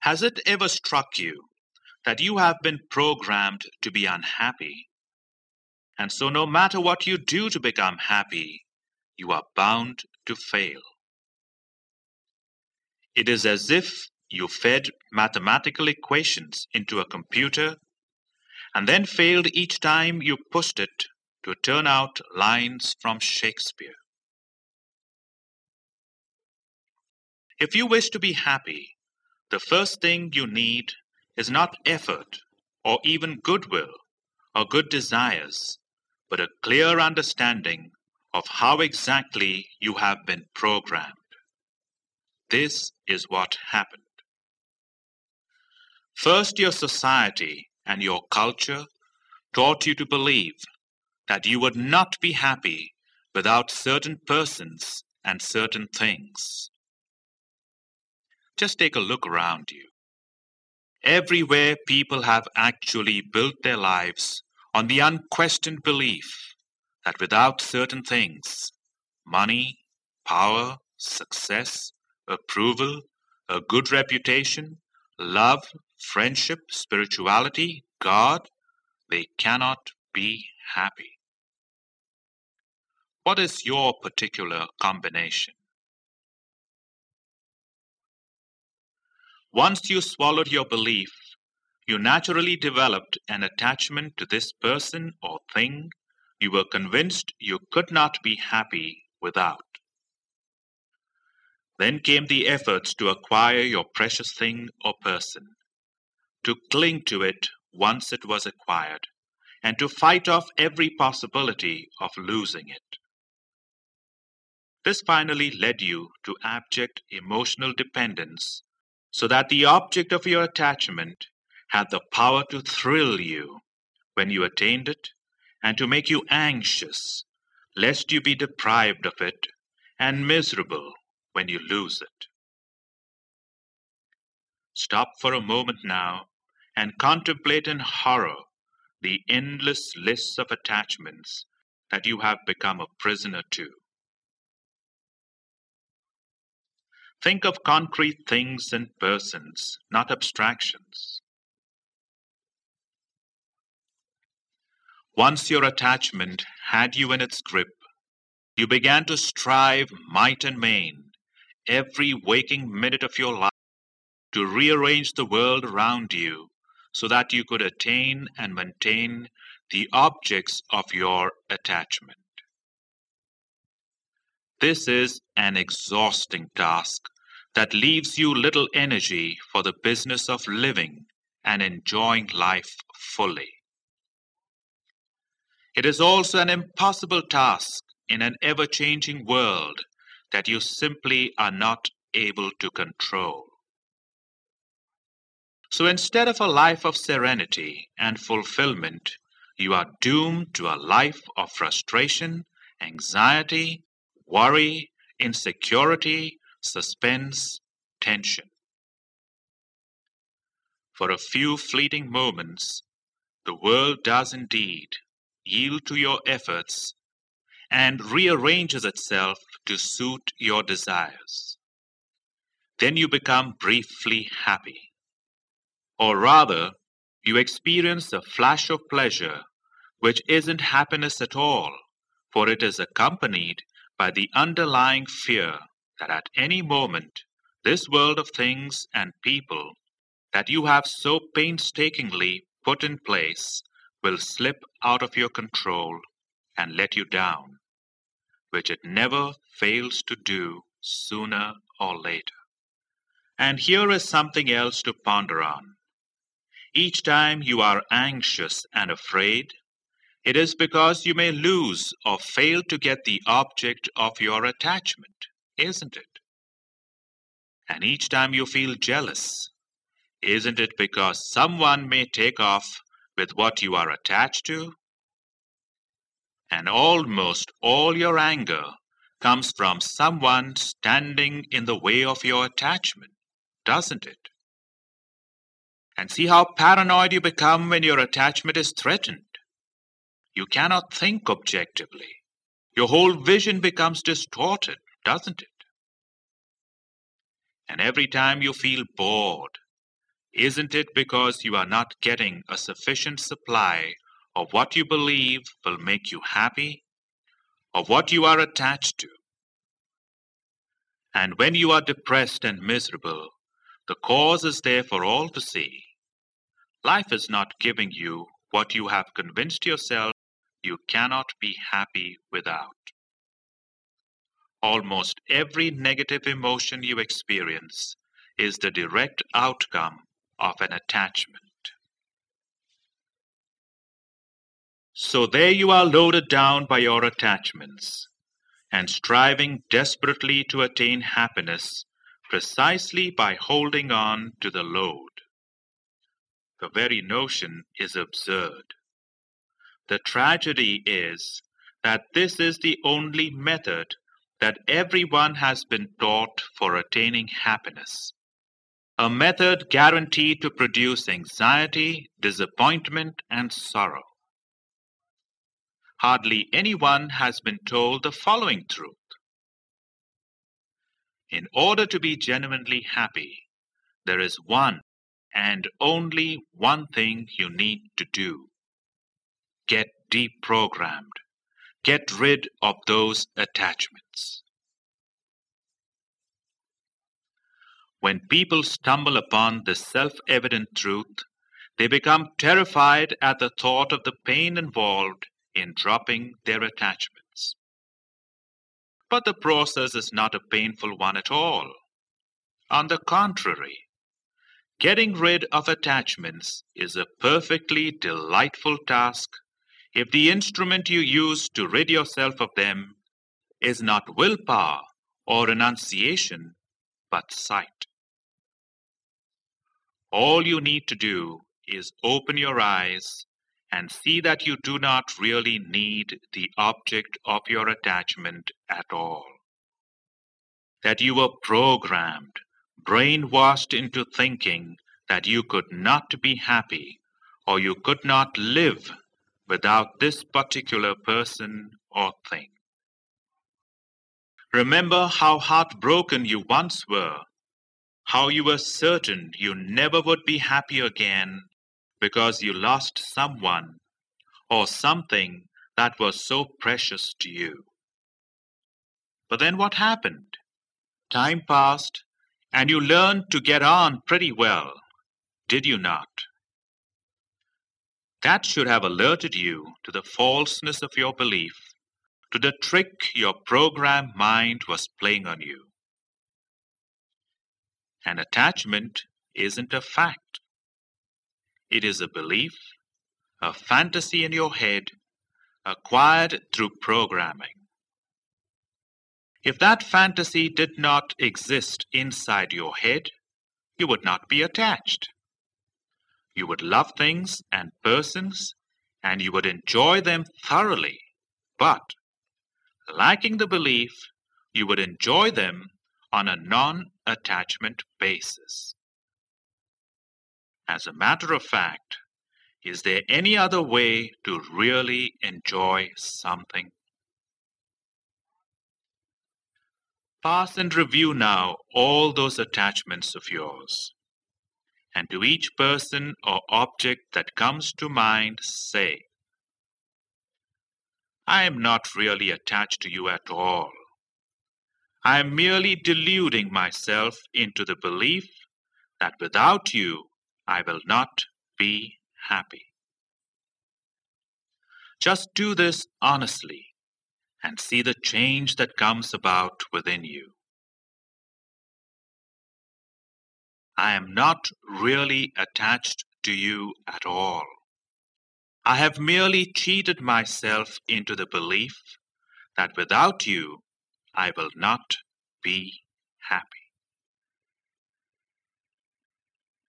Has it ever struck you that you have been programmed to be unhappy? And so, no matter what you do to become happy, you are bound to fail. It is as if you fed mathematical equations into a computer and then failed each time you pushed it to turn out lines from Shakespeare. If you wish to be happy, the first thing you need is not effort or even goodwill or good desires, but a clear understanding of how exactly you have been programmed. This is what happened. First, your society and your culture taught you to believe that you would not be happy without certain persons and certain things. Just take a look around you. Everywhere people have actually built their lives on the unquestioned belief that without certain things, money, power, success, approval, a good reputation, love, friendship, spirituality, God, they cannot be happy. What is your particular combination? Once you swallowed your belief, you naturally developed an attachment to this person or thing you were convinced you could not be happy without. Then came the efforts to acquire your precious thing or person, to cling to it once it was acquired, and to fight off every possibility of losing it. This finally led you to abject emotional dependence so that the object of your attachment had the power to thrill you when you attained it and to make you anxious lest you be deprived of it and miserable when you lose it. Stop for a moment now and contemplate in horror the endless lists of attachments that you have become a prisoner to. Think of concrete things and persons, not abstractions. Once your attachment had you in its grip, you began to strive might and main, every waking minute of your life, to rearrange the world around you so that you could attain and maintain the objects of your attachment. This is an exhausting task that leaves you little energy for the business of living and enjoying life fully. It is also an impossible task in an ever changing world that you simply are not able to control. So instead of a life of serenity and fulfillment, you are doomed to a life of frustration, anxiety, worry, insecurity, suspense, tension. For a few fleeting moments, the world does indeed yield to your efforts and rearranges itself to suit your desires. Then you become briefly happy. Or rather, you experience a flash of pleasure which isn't happiness at all, for it is accompanied by the underlying fear that at any moment this world of things and people that you have so painstakingly put in place will slip out of your control and let you down, which it never fails to do sooner or later. And here is something else to ponder on. Each time you are anxious and afraid, it is because you may lose or fail to get the object of your attachment, isn't it? And each time you feel jealous, isn't it because someone may take off with what you are attached to? And almost all your anger comes from someone standing in the way of your attachment, doesn't it? And see how paranoid you become when your attachment is threatened. You cannot think objectively. Your whole vision becomes distorted, doesn't it? And every time you feel bored, Isn't it because you are not getting a sufficient supply of what you believe will make you happy, of what you are attached to? And when you are depressed and miserable, the cause is there for all to see. Life is not giving you what you have convinced yourself you cannot be happy without. Almost every negative emotion you experience is the direct outcome of an attachment. So there you are loaded down by your attachments and striving desperately to attain happiness precisely by holding on to the load. The very notion is absurd. The tragedy is that this is the only method that everyone has been taught for attaining happiness. A method guaranteed to produce anxiety, disappointment, and sorrow. Hardly anyone has been told the following truth. In order to be genuinely happy, there is one and only one thing you need to do get deprogrammed, get rid of those attachments. When people stumble upon this self evident truth, they become terrified at the thought of the pain involved in dropping their attachments. But the process is not a painful one at all. On the contrary, getting rid of attachments is a perfectly delightful task if the instrument you use to rid yourself of them is not willpower or renunciation, but sight. All you need to do is open your eyes and see that you do not really need the object of your attachment at all. That you were programmed, brainwashed into thinking that you could not be happy or you could not live without this particular person or thing. Remember how heartbroken you once were, how you were certain you never would be happy again because you lost someone or something that was so precious to you. But then what happened? Time passed, and you learned to get on pretty well, did you not? That should have alerted you to the falseness of your belief, to the trick your programmed mind was playing on you. An attachment isn't a fact. It is a belief, a fantasy in your head, acquired through programming. If that fantasy did not exist inside your head, you would not be attached. You would love things and persons, and you would enjoy them thoroughly. But, lacking the belief, you would enjoy them on a non attachment basis. As a matter of fact, is there any other way to really enjoy something? Pass and review now all those attachments of yours. And to each person or object that comes to mind, say, I am not really attached to you at all. I am merely deluding myself into the belief that without you I will not be happy. Just do this honestly and see the change that comes about within you. I am not really attached to you at all. I have merely cheated myself into the belief that without you I will not be happy.